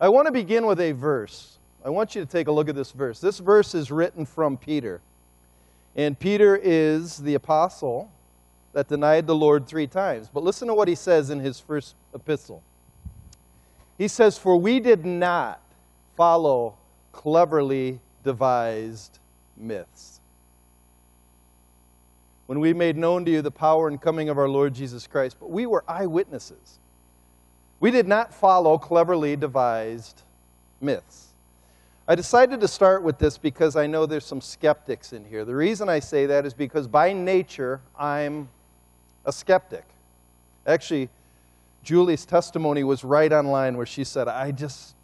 I want to begin with a verse. I want you to take a look at this verse. This verse is written from Peter. And Peter is the apostle that denied the Lord three times. But listen to what he says in his first epistle. He says, For we did not follow cleverly devised myths. When we made known to you the power and coming of our Lord Jesus Christ, but we were eyewitnesses. We did not follow cleverly devised myths. I decided to start with this because I know there's some skeptics in here. The reason I say that is because by nature, I'm a skeptic. Actually, Julie's testimony was right online where she said, I just,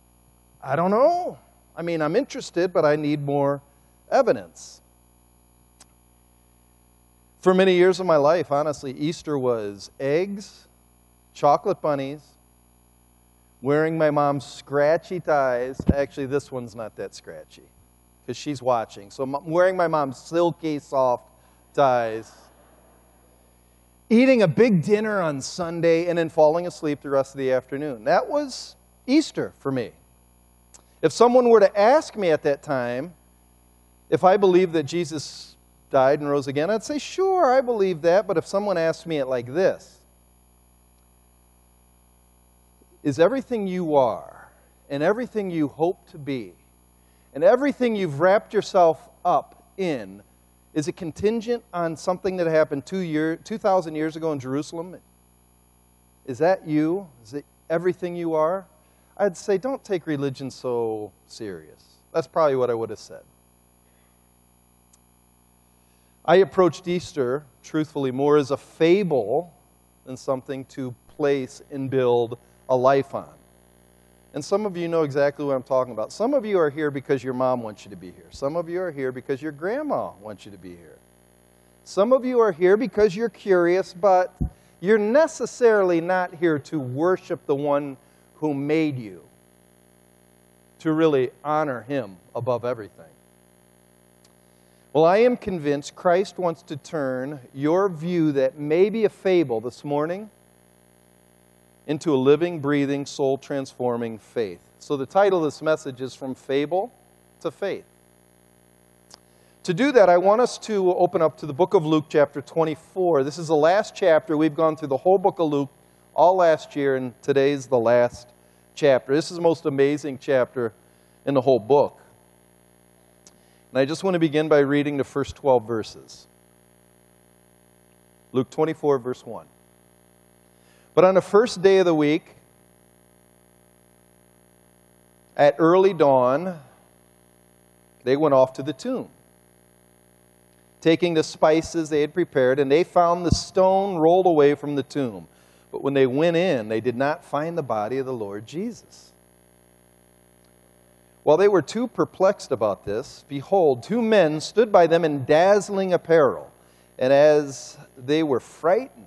I don't know. I mean, I'm interested, but I need more evidence. For many years of my life, honestly, Easter was eggs, chocolate bunnies, wearing my mom's scratchy ties. Actually, this one's not that scratchy because she's watching. So I'm wearing my mom's silky, soft ties, eating a big dinner on Sunday, and then falling asleep the rest of the afternoon. That was Easter for me. If someone were to ask me at that time if I believed that Jesus died and rose again, I'd say, sure, I believe that. But if someone asked me it like this, is everything you are and everything you hope to be and everything you've wrapped yourself up in is it contingent on something that happened two year, 2,000 years ago in Jerusalem? Is that you? Is it everything you are? I'd say don't take religion so serious. That's probably what I would have said. I approached Easter, truthfully, more as a fable than something to place and build a life on. And some of you know exactly what I'm talking about. Some of you are here because your mom wants you to be here. Some of you are here because your grandma wants you to be here. Some of you are here because you're curious, but you're necessarily not here to worship the one who made you, to really honor him above everything. Well, I am convinced Christ wants to turn your view that may be a fable this morning into a living, breathing, soul transforming faith. So, the title of this message is From Fable to Faith. To do that, I want us to open up to the book of Luke, chapter 24. This is the last chapter. We've gone through the whole book of Luke all last year, and today's the last chapter. This is the most amazing chapter in the whole book. And I just want to begin by reading the first 12 verses. Luke 24, verse 1. But on the first day of the week, at early dawn, they went off to the tomb, taking the spices they had prepared, and they found the stone rolled away from the tomb. But when they went in, they did not find the body of the Lord Jesus. While they were too perplexed about this, behold, two men stood by them in dazzling apparel. And as they were frightened,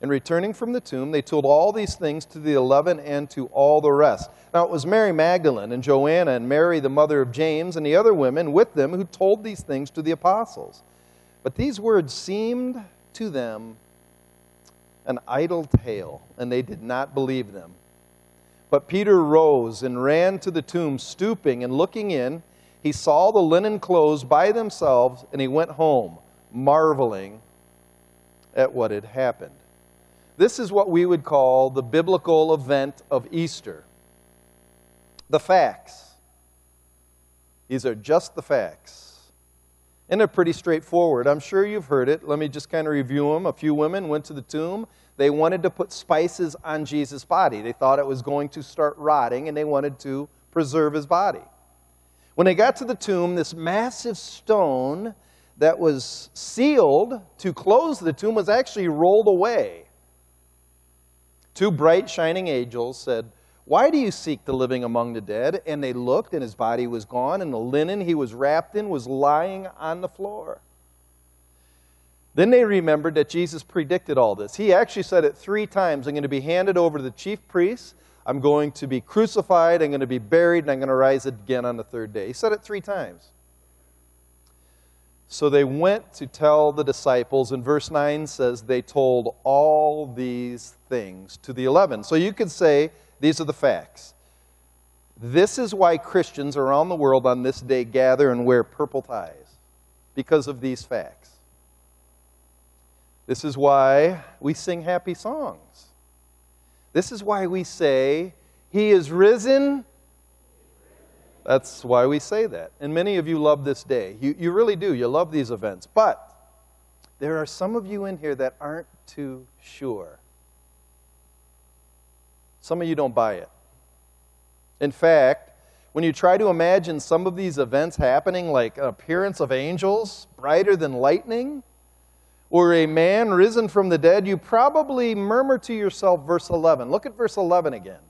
and returning from the tomb, they told all these things to the eleven and to all the rest. Now it was Mary Magdalene and Joanna and Mary, the mother of James, and the other women with them who told these things to the apostles. But these words seemed to them an idle tale, and they did not believe them. But Peter rose and ran to the tomb, stooping and looking in. He saw the linen clothes by themselves, and he went home, marveling at what had happened. This is what we would call the biblical event of Easter. The facts. These are just the facts. And they're pretty straightforward. I'm sure you've heard it. Let me just kind of review them. A few women went to the tomb. They wanted to put spices on Jesus' body. They thought it was going to start rotting, and they wanted to preserve his body. When they got to the tomb, this massive stone that was sealed to close the tomb was actually rolled away. Two bright, shining angels said, Why do you seek the living among the dead? And they looked, and his body was gone, and the linen he was wrapped in was lying on the floor. Then they remembered that Jesus predicted all this. He actually said it three times I'm going to be handed over to the chief priests, I'm going to be crucified, I'm going to be buried, and I'm going to rise again on the third day. He said it three times. So they went to tell the disciples, and verse 9 says they told all these things to the eleven. So you could say these are the facts. This is why Christians around the world on this day gather and wear purple ties, because of these facts. This is why we sing happy songs. This is why we say, He is risen, that's why we say that. And many of you love this day. You, you really do. You love these events. But there are some of you in here that aren't too sure. Some of you don't buy it. In fact, when you try to imagine some of these events happening, like an appearance of angels brighter than lightning, or a man risen from the dead, you probably murmur to yourself, verse 11. Look at verse 11 again.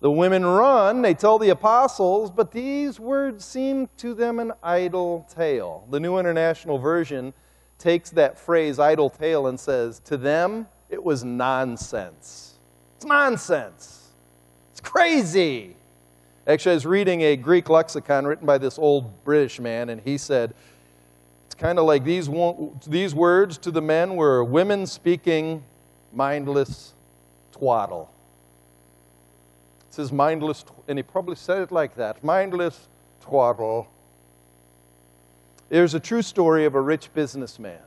The women run, they tell the apostles, but these words seem to them an idle tale. The New International Version takes that phrase, idle tale, and says, To them, it was nonsense. It's nonsense. It's crazy. Actually, I was reading a Greek lexicon written by this old British man, and he said, It's kind of like these, these words to the men were women speaking mindless twaddle. Says mindless, and he probably said it like that mindless twaddle. There's a true story of a rich businessman.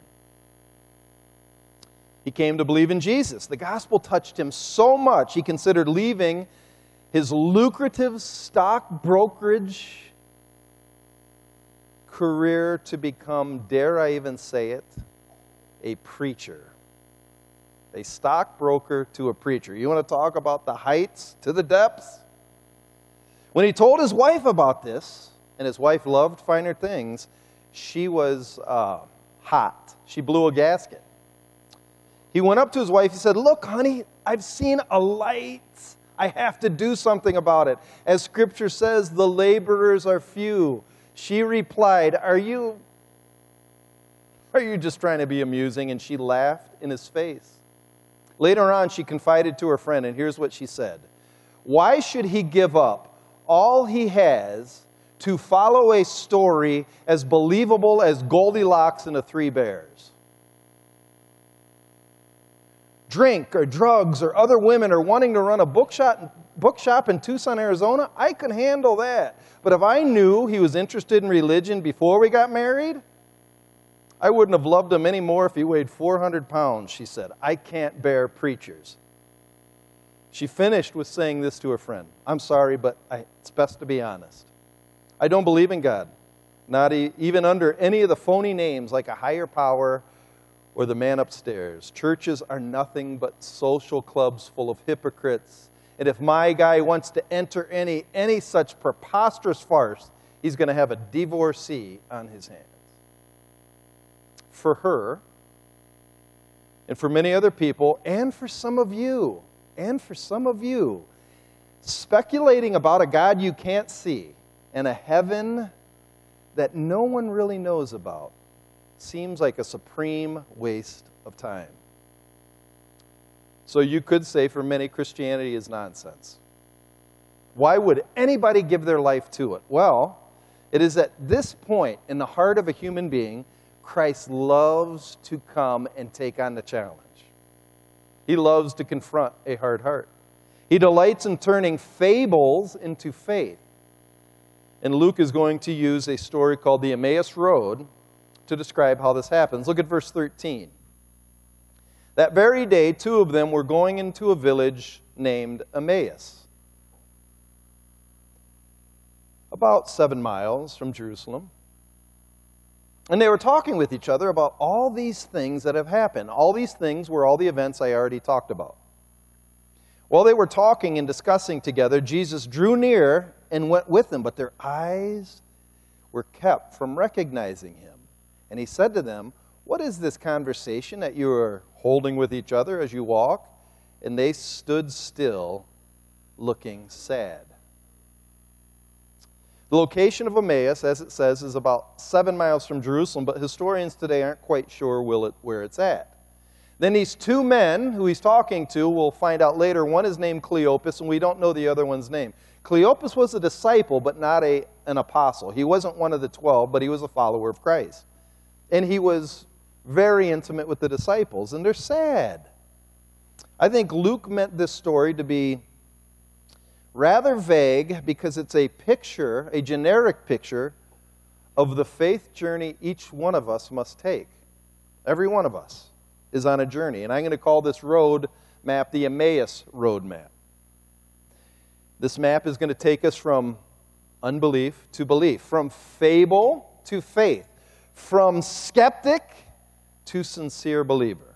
He came to believe in Jesus. The gospel touched him so much, he considered leaving his lucrative stock brokerage career to become, dare I even say it, a preacher a stockbroker to a preacher. You want to talk about the heights to the depths? When he told his wife about this, and his wife loved finer things, she was uh, hot. She blew a gasket. He went up to his wife. He said, Look, honey, I've seen a light. I have to do something about it. As scripture says, the laborers are few. She replied, Are you are you just trying to be amusing? And she laughed in his face. Later on, she confided to her friend, and here's what she said Why should he give up all he has to follow a story as believable as Goldilocks and the Three Bears? Drink or drugs or other women or wanting to run a bookshop, bookshop in Tucson, Arizona, I could handle that. But if I knew he was interested in religion before we got married, I wouldn't have loved him any more if he weighed 400 pounds, she said. I can't bear preachers. She finished with saying this to her friend I'm sorry, but I, it's best to be honest. I don't believe in God, not even under any of the phony names like a higher power or the man upstairs. Churches are nothing but social clubs full of hypocrites. And if my guy wants to enter any, any such preposterous farce, he's going to have a divorcee on his hands for her, and for many other people, and for some of you, and for some of you, speculating about a God you can't see and a heaven that no one really knows about seems like a supreme waste of time. So you could say for many, Christianity is nonsense. Why would anybody give their life to it? Well, it is at this point in the heart of a human being Christ loves to come and take on the challenge. He loves to confront a hard heart. He delights in turning fables into faith. And Luke is going to use a story called the Emmaus Road to describe how this happens. Look at verse 13. That very day, two of them were going into a village named Emmaus, about seven miles from Jerusalem. And they were talking with each other about all these things that have happened. All these things were all the events I already talked about. While they were talking and discussing together, Jesus drew near and went with them, but their eyes were kept from recognizing him. And he said to them, What is this conversation that you are holding with each other as you walk? And they stood still, looking sad. The location of Emmaus, as it says, is about seven miles from Jerusalem, but historians today aren't quite sure where it's at. Then these two men who he's talking to, we'll find out later, one is named Cleopas, and we don't know the other one's name. Cleopas was a disciple, but not a, an apostle. He wasn't one of the twelve, but he was a follower of Christ. And he was very intimate with the disciples, and they're sad. I think Luke meant this story to be rather vague because it's a picture, a generic picture, of the faith journey each one of us must take. Every one of us is on a journey. And I'm going to call this road map the Emmaus Road Map. This map is going to take us from unbelief to belief, from fable to faith, from skeptic to sincere believer.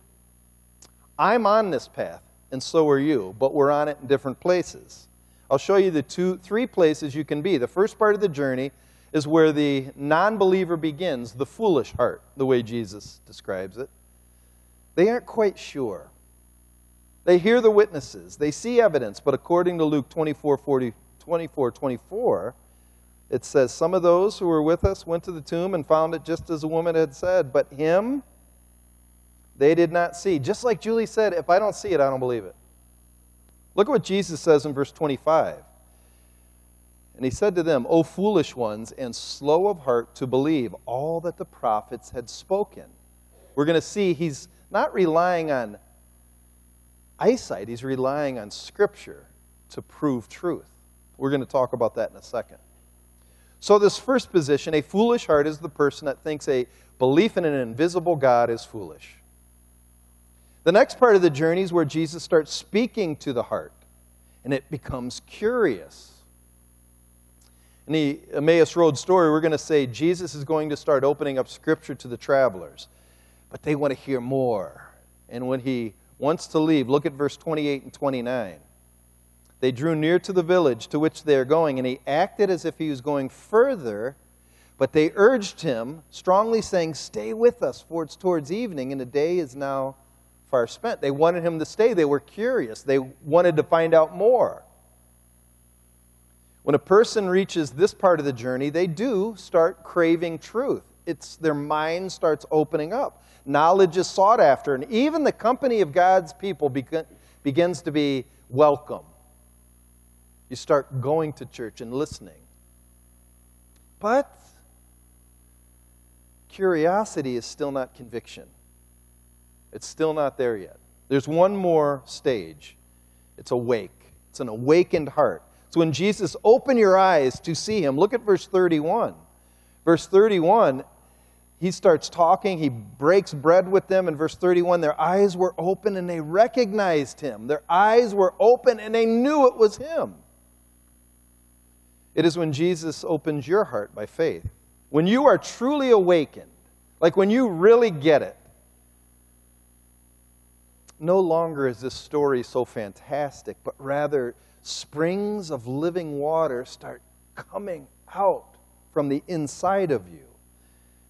I'm on this path, and so are you, but we're on it in different places. I'll show you the two, three places you can be. The first part of the journey is where the non believer begins, the foolish heart, the way Jesus describes it. They aren't quite sure. They hear the witnesses, they see evidence, but according to Luke 24, 40, 24 24, it says, Some of those who were with us went to the tomb and found it just as the woman had said, but him they did not see. Just like Julie said, if I don't see it, I don't believe it. Look at what Jesus says in verse 25. And he said to them, O foolish ones, and slow of heart to believe all that the prophets had spoken. We're going to see he's not relying on eyesight, he's relying on Scripture to prove truth. We're going to talk about that in a second. So, this first position, a foolish heart, is the person that thinks a belief in an invisible God is foolish. The next part of the journey is where Jesus starts speaking to the heart, and it becomes curious. In the Emmaus Road story, we're going to say Jesus is going to start opening up Scripture to the travelers, but they want to hear more. And when he wants to leave, look at verse 28 and 29. They drew near to the village to which they are going, and he acted as if he was going further, but they urged him, strongly saying, Stay with us, for it's towards evening, and the day is now far spent. They wanted him to stay. They were curious. They wanted to find out more. When a person reaches this part of the journey, they do start craving truth. It's their mind starts opening up. Knowledge is sought after, and even the company of God's people begins to be welcome. You start going to church and listening. But curiosity is still not conviction. It's still not there yet. There's one more stage. It's awake. It's an awakened heart. So when Jesus opened your eyes to see him, look at verse 31. Verse 31, he starts talking. He breaks bread with them. In verse 31, their eyes were open and they recognized him. Their eyes were open and they knew it was him. It is when Jesus opens your heart by faith. When you are truly awakened, like when you really get it, no longer is this story so fantastic, but rather springs of living water start coming out from the inside of you,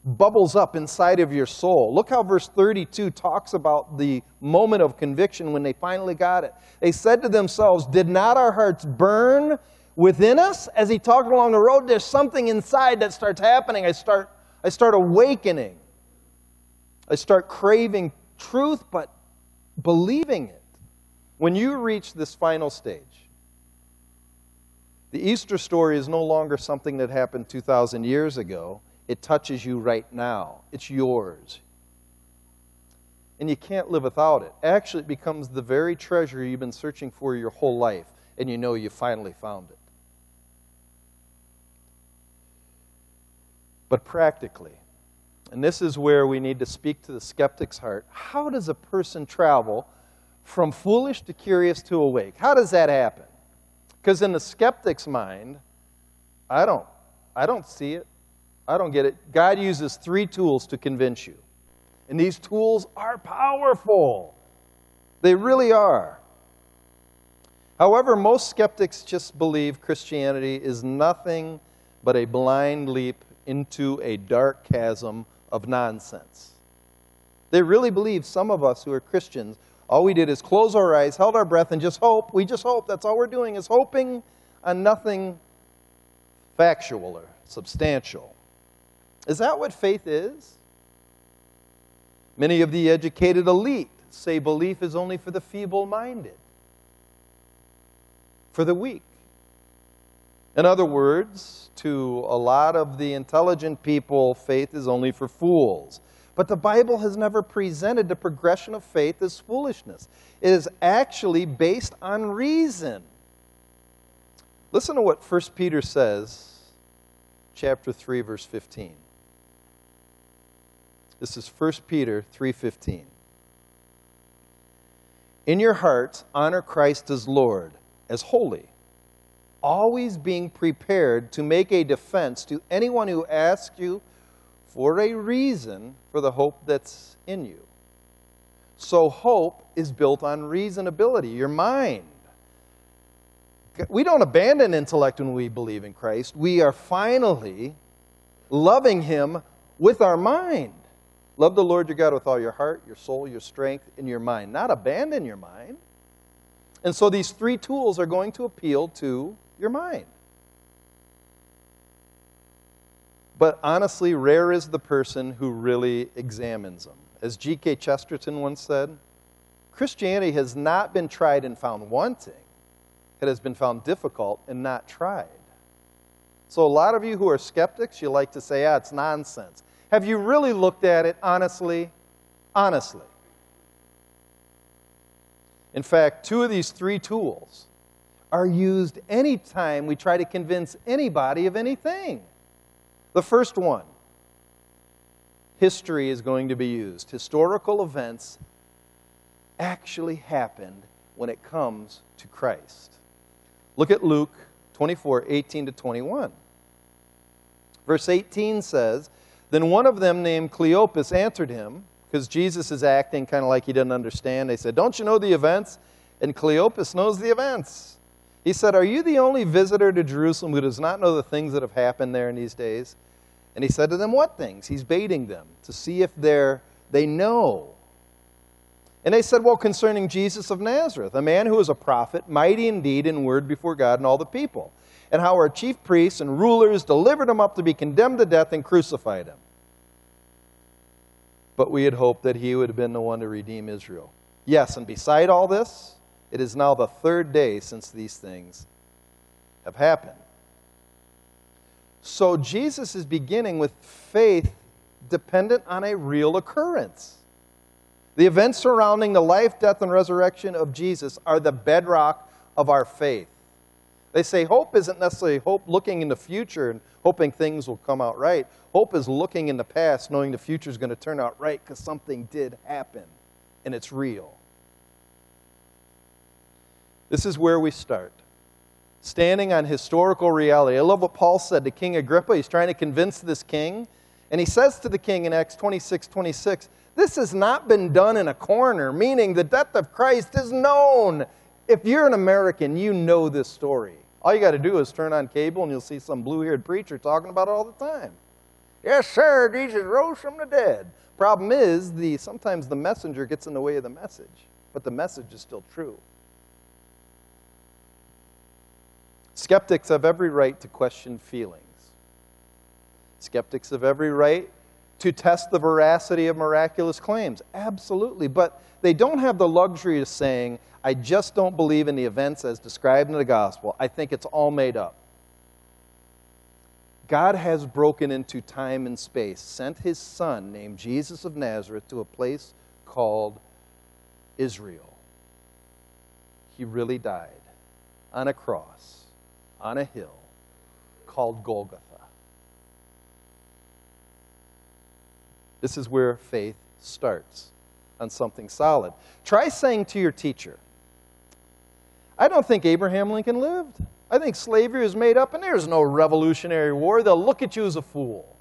bubbles up inside of your soul. Look how verse 32 talks about the moment of conviction when they finally got it. They said to themselves, Did not our hearts burn within us as he talked along the road, there's something inside that starts happening. I start, I start awakening. I start craving truth, but believing it. When you reach this final stage, the Easter story is no longer something that happened 2,000 years ago. It touches you right now, it's yours. And you can't live without it. Actually, it becomes the very treasure you've been searching for your whole life, and you know you finally found it. But practically, and this is where we need to speak to the skeptic's heart, how does a person travel from foolish to curious to awake? How does that happen? Because in the skeptic's mind, I don't, I don't see it. I don't get it. God uses three tools to convince you. And these tools are powerful. They really are. However, most skeptics just believe Christianity is nothing but a blind leap into a dark chasm of nonsense. They really believe some of us who are Christians, all we did is close our eyes, held our breath, and just hope. We just hope. That's all we're doing is hoping on nothing factual or substantial. Is that what faith is? Many of the educated elite say belief is only for the feeble minded, for the weak. In other words, to a lot of the intelligent people, faith is only for fools. But the Bible has never presented the progression of faith as foolishness. It is actually based on reason. Listen to what 1 Peter says, chapter 3, verse 15. This is 1 Peter 3:15. In your hearts honor Christ as Lord, as holy, always being prepared to make a defense to anyone who asks you for a reason for the hope that's in you. So hope is built on reasonability, your mind. We don't abandon intellect when we believe in Christ. We are finally loving Him with our mind. Love the Lord your God with all your heart, your soul, your strength, and your mind. Not abandon your mind. And so these three tools are going to appeal to your mind. But honestly, rare is the person who really examines them. As G.K. Chesterton once said, Christianity has not been tried and found wanting, it has been found difficult and not tried. So, a lot of you who are skeptics, you like to say, ah, it's nonsense. Have you really looked at it honestly? Honestly. In fact, two of these three tools are used anytime we try to convince anybody of anything. The first one history is going to be used. Historical events actually happened when it comes to Christ. Look at Luke 24 18 to 21. Verse 18 says, Then one of them named Cleopas answered him, because Jesus is acting kind of like he didn't understand. They said, Don't you know the events? And Cleopas knows the events. He said, Are you the only visitor to Jerusalem who does not know the things that have happened there in these days? And he said to them, What things? He's baiting them to see if they're, they know. And they said, Well, concerning Jesus of Nazareth, a man who was a prophet, mighty indeed in word before God and all the people, and how our chief priests and rulers delivered him up to be condemned to death and crucified him. But we had hoped that he would have been the one to redeem Israel. Yes, and beside all this, it is now the third day since these things have happened. So Jesus is beginning with faith dependent on a real occurrence. The events surrounding the life, death, and resurrection of Jesus are the bedrock of our faith. They say hope isn't necessarily hope looking in the future and hoping things will come out right. Hope is looking in the past, knowing the future is going to turn out right because something did happen and it's real. This is where we start. Standing on historical reality. I love what Paul said to King Agrippa. He's trying to convince this king. And he says to the king in Acts 26 26, This has not been done in a corner, meaning the death of Christ is known. If you're an American, you know this story. All you got to do is turn on cable and you'll see some blue haired preacher talking about it all the time. Yes, sir, Jesus rose from the dead. Problem is, the, sometimes the messenger gets in the way of the message, but the message is still true. Skeptics have every right to question feelings. Skeptics have every right to test the veracity of miraculous claims. Absolutely. But they don't have the luxury of saying, I just don't believe in the events as described in the gospel. I think it's all made up. God has broken into time and space, sent his son, named Jesus of Nazareth, to a place called Israel. He really died on a cross on a hill called Golgotha. This is where faith starts on something solid. Try saying to your teacher, I don't think Abraham Lincoln lived. I think slavery was made up and there's no revolutionary war. They'll look at you as a fool.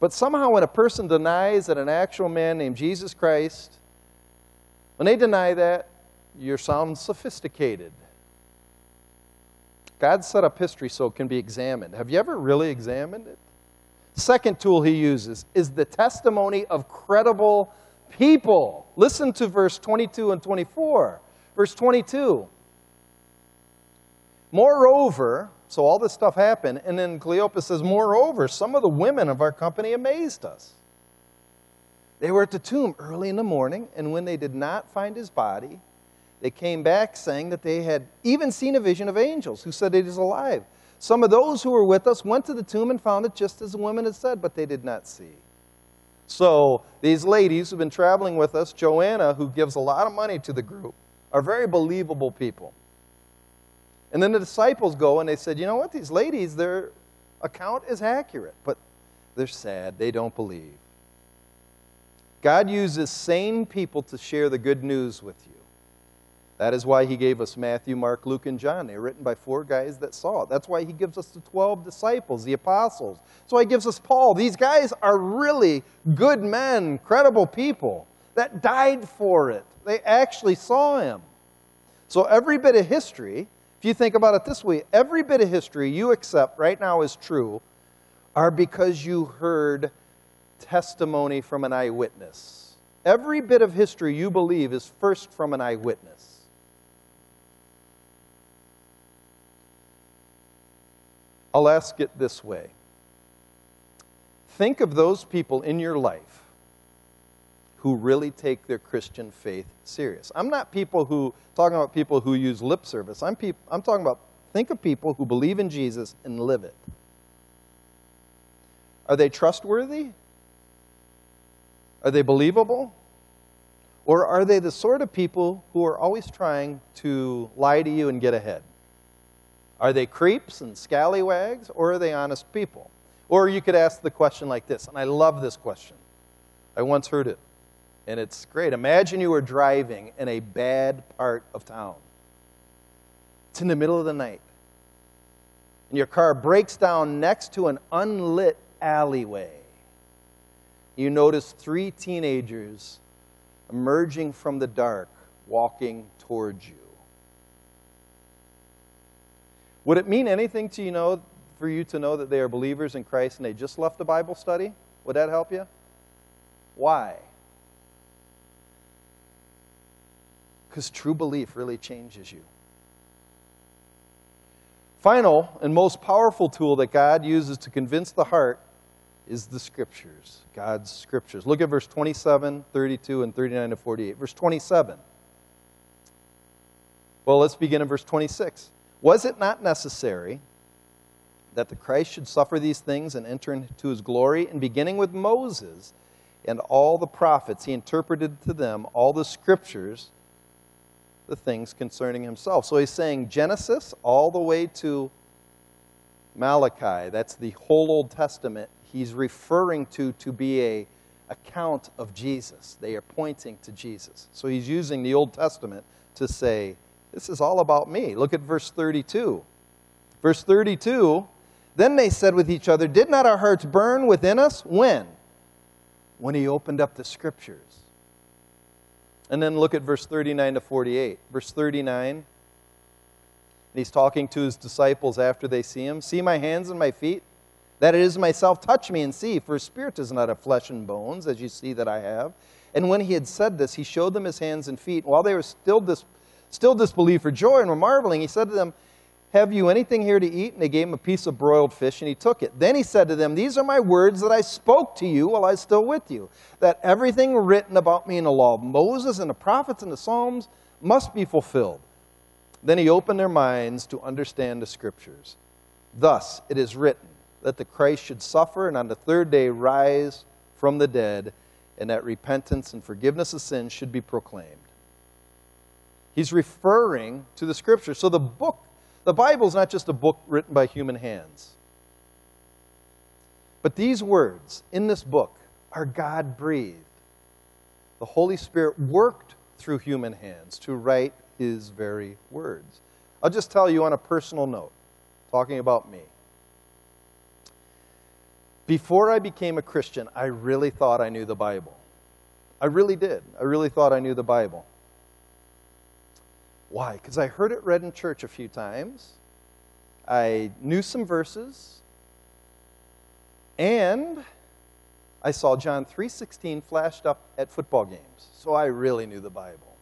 But somehow, when a person denies that an actual man named Jesus Christ, when they deny that, you sound sophisticated. God set up history so it can be examined. Have you ever really examined it? Second tool he uses is the testimony of credible people. Listen to verse 22 and 24. Verse 22 Moreover, So all this stuff happened. And then Cleopas says, Moreover, some of the women of our company amazed us. They were at the tomb early in the morning, and when they did not find his body, they came back saying that they had even seen a vision of angels who said it is alive. Some of those who were with us went to the tomb and found it just as the women had said, but they did not see. So these ladies who've been traveling with us, Joanna, who gives a lot of money to the group, are very believable people. And then the disciples go and they said, you know what, these ladies, their account is accurate, but they're sad. They don't believe. God uses sane people to share the good news with you. That is why he gave us Matthew, Mark, Luke, and John. They were written by four guys that saw it. That's why he gives us the 12 disciples, the apostles. That's why he gives us Paul. These guys are really good men, credible people that died for it. They actually saw him. So every bit of history, if you think about it this way, every bit of history you accept right now is true are because you heard testimony from an eyewitness. Every bit of history you believe is first from an eyewitness. I'll ask it this way Think of those people in your life who really take their Christian faith serious. I'm not people who, talking about people who use lip service. I'm, peop, I'm talking about, think of people who believe in Jesus and live it. Are they trustworthy? Are they believable? Or are they the sort of people who are always trying to lie to you and get ahead? Are they creeps and scallywags, or are they honest people? Or you could ask the question like this, and I love this question. I once heard it, and it's great. Imagine you were driving in a bad part of town. It's in the middle of the night, and your car breaks down next to an unlit alleyway. You notice three teenagers emerging from the dark, walking towards you. Would it mean anything to you know for you to know that they are believers in Christ and they just left a Bible study? Would that help you? Why? Because true belief really changes you. Final and most powerful tool that God uses to convince the heart is the scriptures, God's scriptures. Look at verse 27, 32, and 39 to 48. Verse 27. Well, let's begin in verse 26. Was it not necessary that the Christ should suffer these things and enter into his glory? And beginning with Moses and all the prophets, he interpreted to them all the scriptures, the things concerning himself. So he's saying Genesis all the way to Malachi. That's the whole Old Testament. He's referring to to be a account of Jesus. They are pointing to Jesus. So he's using the Old Testament to say this is all about me. Look at verse 32. Verse 32 Then they said with each other, Did not our hearts burn within us? When? When he opened up the scriptures. And then look at verse 39 to 48. Verse 39, he's talking to his disciples after they see him. See my hands and my feet? That it is myself. Touch me and see, for a spirit is not of flesh and bones, as you see that I have. And when he had said this, he showed them his hands and feet. While they were still dis- still disbelieved for joy and were marveling, he said to them, Have you anything here to eat? And they gave him a piece of broiled fish, and he took it. Then he said to them, These are my words that I spoke to you while I was still with you, that everything written about me in the law of Moses and the prophets and the Psalms must be fulfilled. Then he opened their minds to understand the scriptures. Thus it is written that the Christ should suffer and on the third day rise from the dead, and that repentance and forgiveness of sins should be proclaimed He's referring to the scripture. So the book, the Bible is not just a book written by human hands. But these words in this book are God breathed. The Holy Spirit worked through human hands to write his very words. I'll just tell you on a personal note, talking about me. Before I became a Christian, I really thought I knew the Bible. I really did. I really thought I knew the Bible. Why? Because I heard it read in church a few times. I knew some verses. And I saw John 3:16 flashed up at football games. So I really knew the Bible.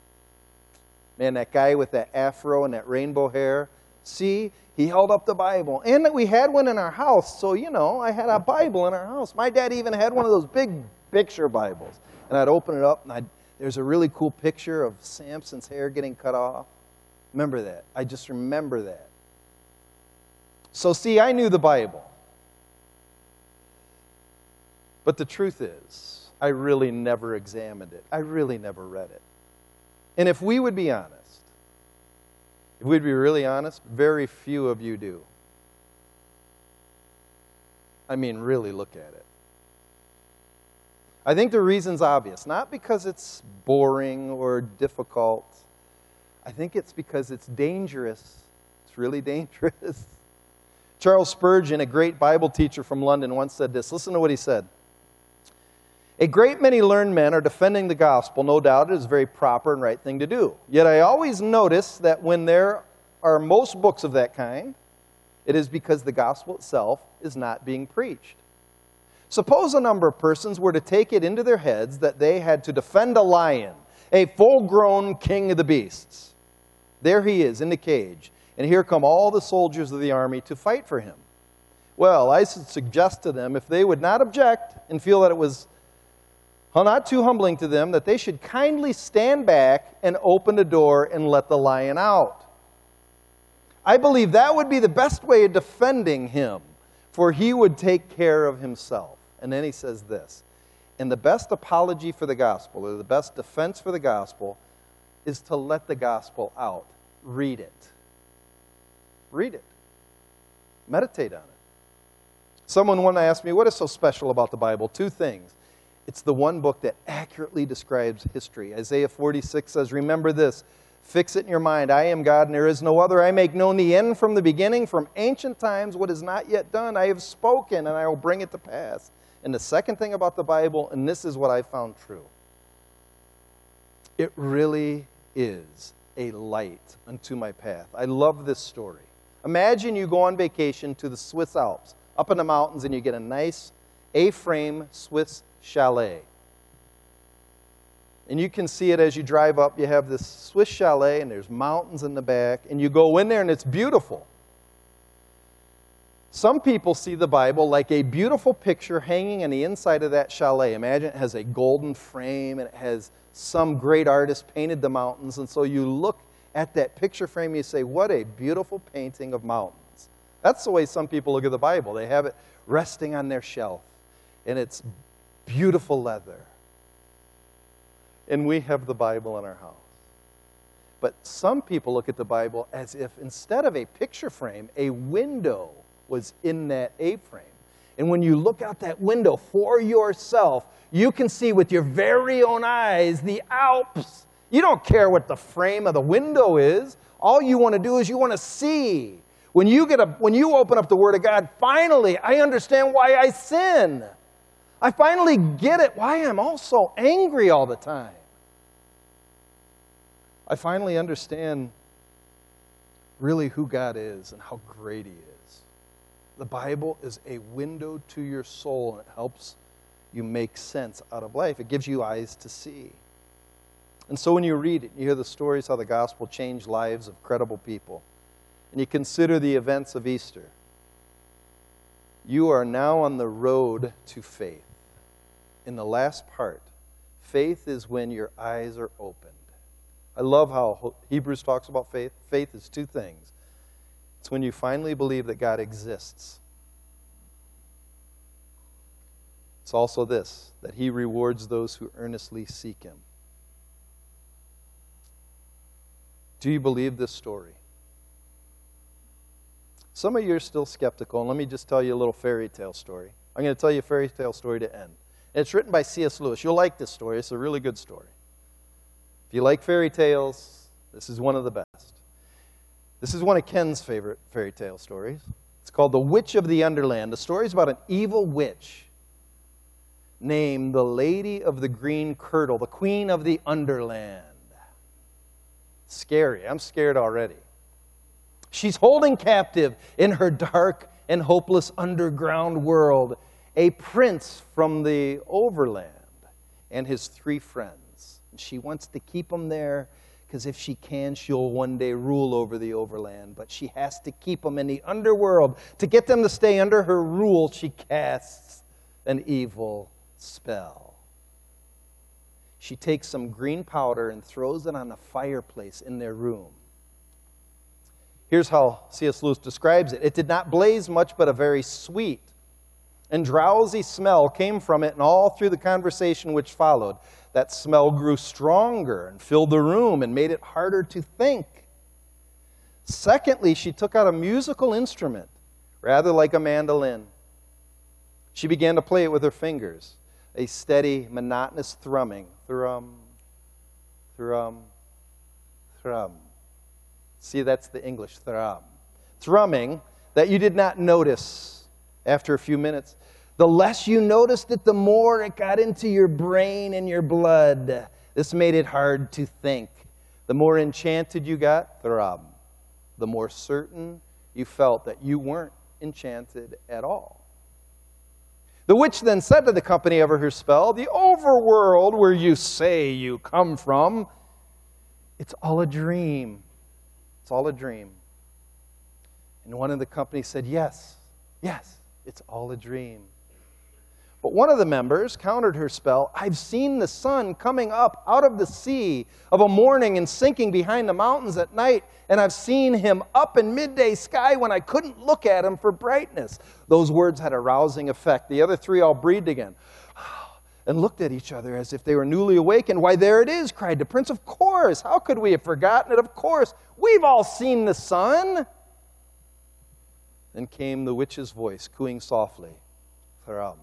Man, that guy with that afro and that rainbow hair, See, he held up the Bible. And we had one in our house, so, you know, I had a Bible in our house. My dad even had one of those big picture Bibles. And I'd open it up, and I'd, there's a really cool picture of Samson's hair getting cut off. Remember that. I just remember that. So, see, I knew the Bible. But the truth is, I really never examined it. I really never read it. And if we would be honest, if we'd be really honest, very few of you do. I mean, really look at it. I think the reason's obvious, not because it's boring or difficult. I think it's because it's dangerous. It's really dangerous. Charles Spurgeon, a great Bible teacher from London, once said this. Listen to what he said. A great many learned men are defending the gospel. No doubt it is a very proper and right thing to do. Yet I always notice that when there are most books of that kind, it is because the gospel itself is not being preached. Suppose a number of persons were to take it into their heads that they had to defend a lion, a full grown king of the beasts. There he is in the cage, and here come all the soldiers of the army to fight for him. Well, I should suggest to them, if they would not object and feel that it was not too humbling to them, that they should kindly stand back and open the door and let the lion out. I believe that would be the best way of defending him, for he would take care of himself. And then he says this And the best apology for the gospel, or the best defense for the gospel, is to let the gospel out. Read it. Read it. Meditate on it. Someone one asked me, What is so special about the Bible? Two things. It's the one book that accurately describes history. Isaiah 46 says, Remember this, fix it in your mind. I am God and there is no other. I make known the end from the beginning, from ancient times, what is not yet done. I have spoken and I will bring it to pass. And the second thing about the Bible, and this is what I found true it really is a light unto my path. I love this story. Imagine you go on vacation to the Swiss Alps, up in the mountains, and you get a nice A frame Swiss chalet. And you can see it as you drive up. You have this Swiss chalet, and there's mountains in the back, and you go in there, and it's beautiful. Some people see the Bible like a beautiful picture hanging on the inside of that chalet. Imagine it has a golden frame and it has some great artist painted the mountains. And so you look at that picture frame, and you say, What a beautiful painting of mountains. That's the way some people look at the Bible. They have it resting on their shelf, and it's beautiful leather. And we have the Bible in our house. But some people look at the Bible as if instead of a picture frame, a window was in that A frame. And when you look out that window for yourself, you can see with your very own eyes the Alps. You don't care what the frame of the window is. All you want to do is you want to see. When you, get a, when you open up the Word of God, finally, I understand why I sin. I finally get it why I'm all so angry all the time. I finally understand really who God is and how great He is. The Bible is a window to your soul and it helps you make sense out of life. It gives you eyes to see. And so when you read it, you hear the stories how the gospel changed lives of credible people, and you consider the events of Easter, you are now on the road to faith in the last part, faith is when your eyes are opened. I love how Hebrews talks about faith. Faith is two things it's when you finally believe that God exists. It's also this that He rewards those who earnestly seek Him. Do you believe this story? Some of you are still skeptical, and let me just tell you a little fairy tale story. I'm going to tell you a fairy tale story to end. It's written by C.S. Lewis. You'll like this story, it's a really good story. If you like fairy tales, this is one of the best. This is one of Ken's favorite fairy tale stories. It's called The Witch of the Underland. The story is about an evil witch named the Lady of the Green Kirtle, the Queen of the Underland. Scary. I'm scared already. She's holding captive in her dark and hopeless underground world a prince from the overland and his three friends. She wants to keep them there because if she can, she'll one day rule over the overland. But she has to keep them in the underworld. To get them to stay under her rule, she casts an evil spell. She takes some green powder and throws it on the fireplace in their room. Here's how C.S. Lewis describes it it did not blaze much, but a very sweet and drowsy smell came from it, and all through the conversation which followed, that smell grew stronger and filled the room and made it harder to think. Secondly, she took out a musical instrument, rather like a mandolin. She began to play it with her fingers, a steady, monotonous thrumming. Thrum, thrum, thrum. See, that's the English thrum. Thrumming that you did not notice after a few minutes. The less you noticed it, the more it got into your brain and your blood. This made it hard to think. The more enchanted you got, thrum, the more certain you felt that you weren't enchanted at all. The witch then said to the company over her spell, The overworld where you say you come from, it's all a dream. It's all a dream. And one of the company said, Yes, yes, it's all a dream. But one of the members countered her spell I've seen the sun coming up out of the sea of a morning and sinking behind the mountains at night, and I've seen him up in midday sky when I couldn't look at him for brightness. Those words had a rousing effect. The other three all breathed again and looked at each other as if they were newly awakened. Why, there it is, cried the prince. Of course. How could we have forgotten it? Of course. We've all seen the sun. Then came the witch's voice, cooing softly, Tharam.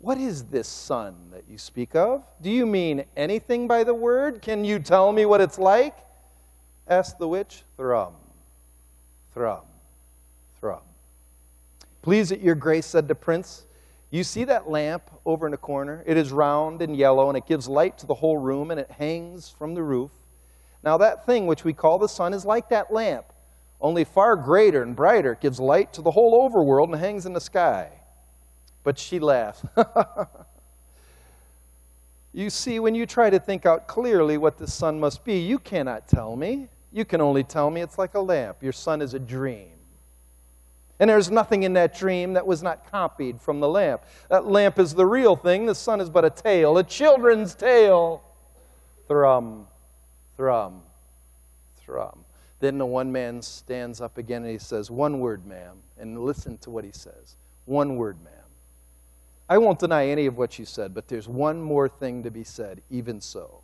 What is this sun that you speak of? Do you mean anything by the word? Can you tell me what it's like? asked the witch. Thrum, thrum, thrum. Please, at your grace, said the prince. You see that lamp over in the corner? It is round and yellow, and it gives light to the whole room, and it hangs from the roof. Now, that thing which we call the sun is like that lamp, only far greater and brighter. It gives light to the whole overworld and hangs in the sky. But she laughed. you see, when you try to think out clearly what the sun must be, you cannot tell me. You can only tell me it's like a lamp. Your sun is a dream. And there's nothing in that dream that was not copied from the lamp. That lamp is the real thing. The sun is but a tale, a children's tale. Thrum, thrum, thrum. Then the one man stands up again and he says, One word, ma'am. And listen to what he says. One word, ma'am. I won't deny any of what you said, but there's one more thing to be said, even so.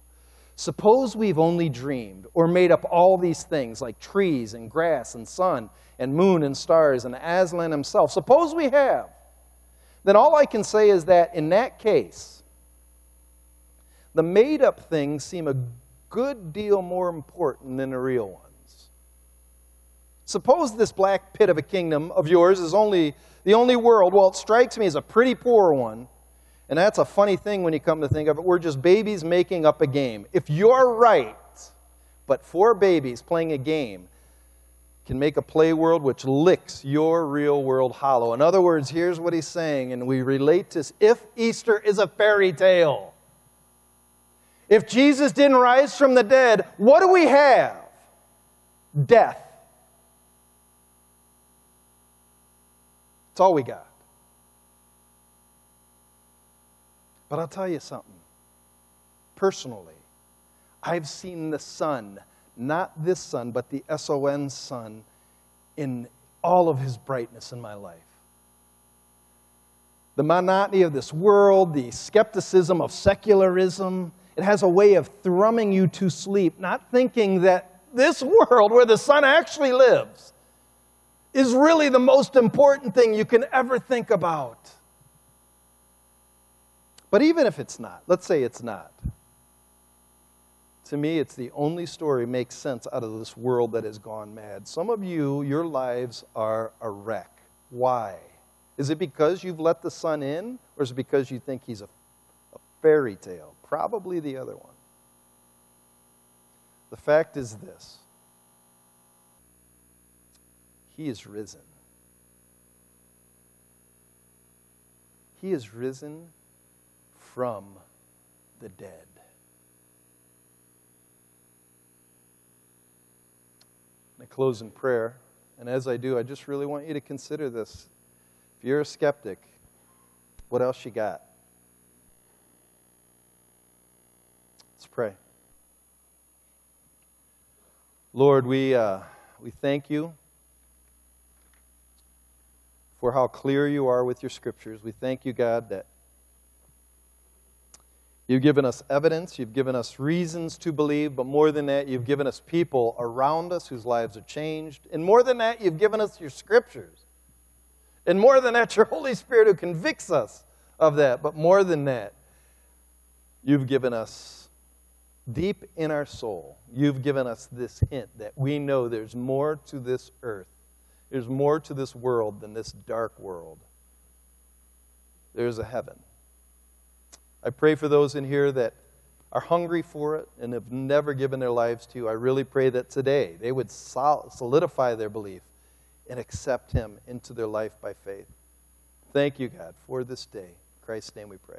Suppose we've only dreamed or made up all these things like trees and grass and sun and moon and stars and Aslan himself. Suppose we have. Then all I can say is that in that case, the made up things seem a good deal more important than the real ones. Suppose this black pit of a kingdom of yours is only the only world, well, it strikes me as a pretty poor one. And that's a funny thing when you come to think of it. We're just babies making up a game. If you're right, but four babies playing a game can make a play world which licks your real world hollow. In other words, here's what he's saying, and we relate this if Easter is a fairy tale. If Jesus didn't rise from the dead, what do we have? Death. That's all we got. But I'll tell you something. Personally, I've seen the sun, not this sun, but the S O N sun, in all of his brightness in my life. The monotony of this world, the skepticism of secularism, it has a way of thrumming you to sleep, not thinking that this world where the sun actually lives is really the most important thing you can ever think about. But even if it's not, let's say it's not. To me, it's the only story makes sense out of this world that has gone mad. Some of you, your lives are a wreck. Why? Is it because you've let the sun in, or is it because you think he's a, a fairy tale? Probably the other one. The fact is this he is risen. He is risen from the dead. I close in prayer. And as I do, I just really want you to consider this. If you're a skeptic, what else you got? Let's pray. Lord, we, uh, we thank you for how clear you are with your scriptures. We thank you, God, that you've given us evidence, you've given us reasons to believe, but more than that, you've given us people around us whose lives are changed. And more than that, you've given us your scriptures. And more than that, your Holy Spirit who convicts us of that. But more than that, you've given us deep in our soul, you've given us this hint that we know there's more to this earth, there's more to this world than this dark world. There's a heaven. I pray for those in here that are hungry for it and have never given their lives to you. I really pray that today they would solidify their belief and accept Him into their life by faith. Thank you, God, for this day. In Christ's name we pray.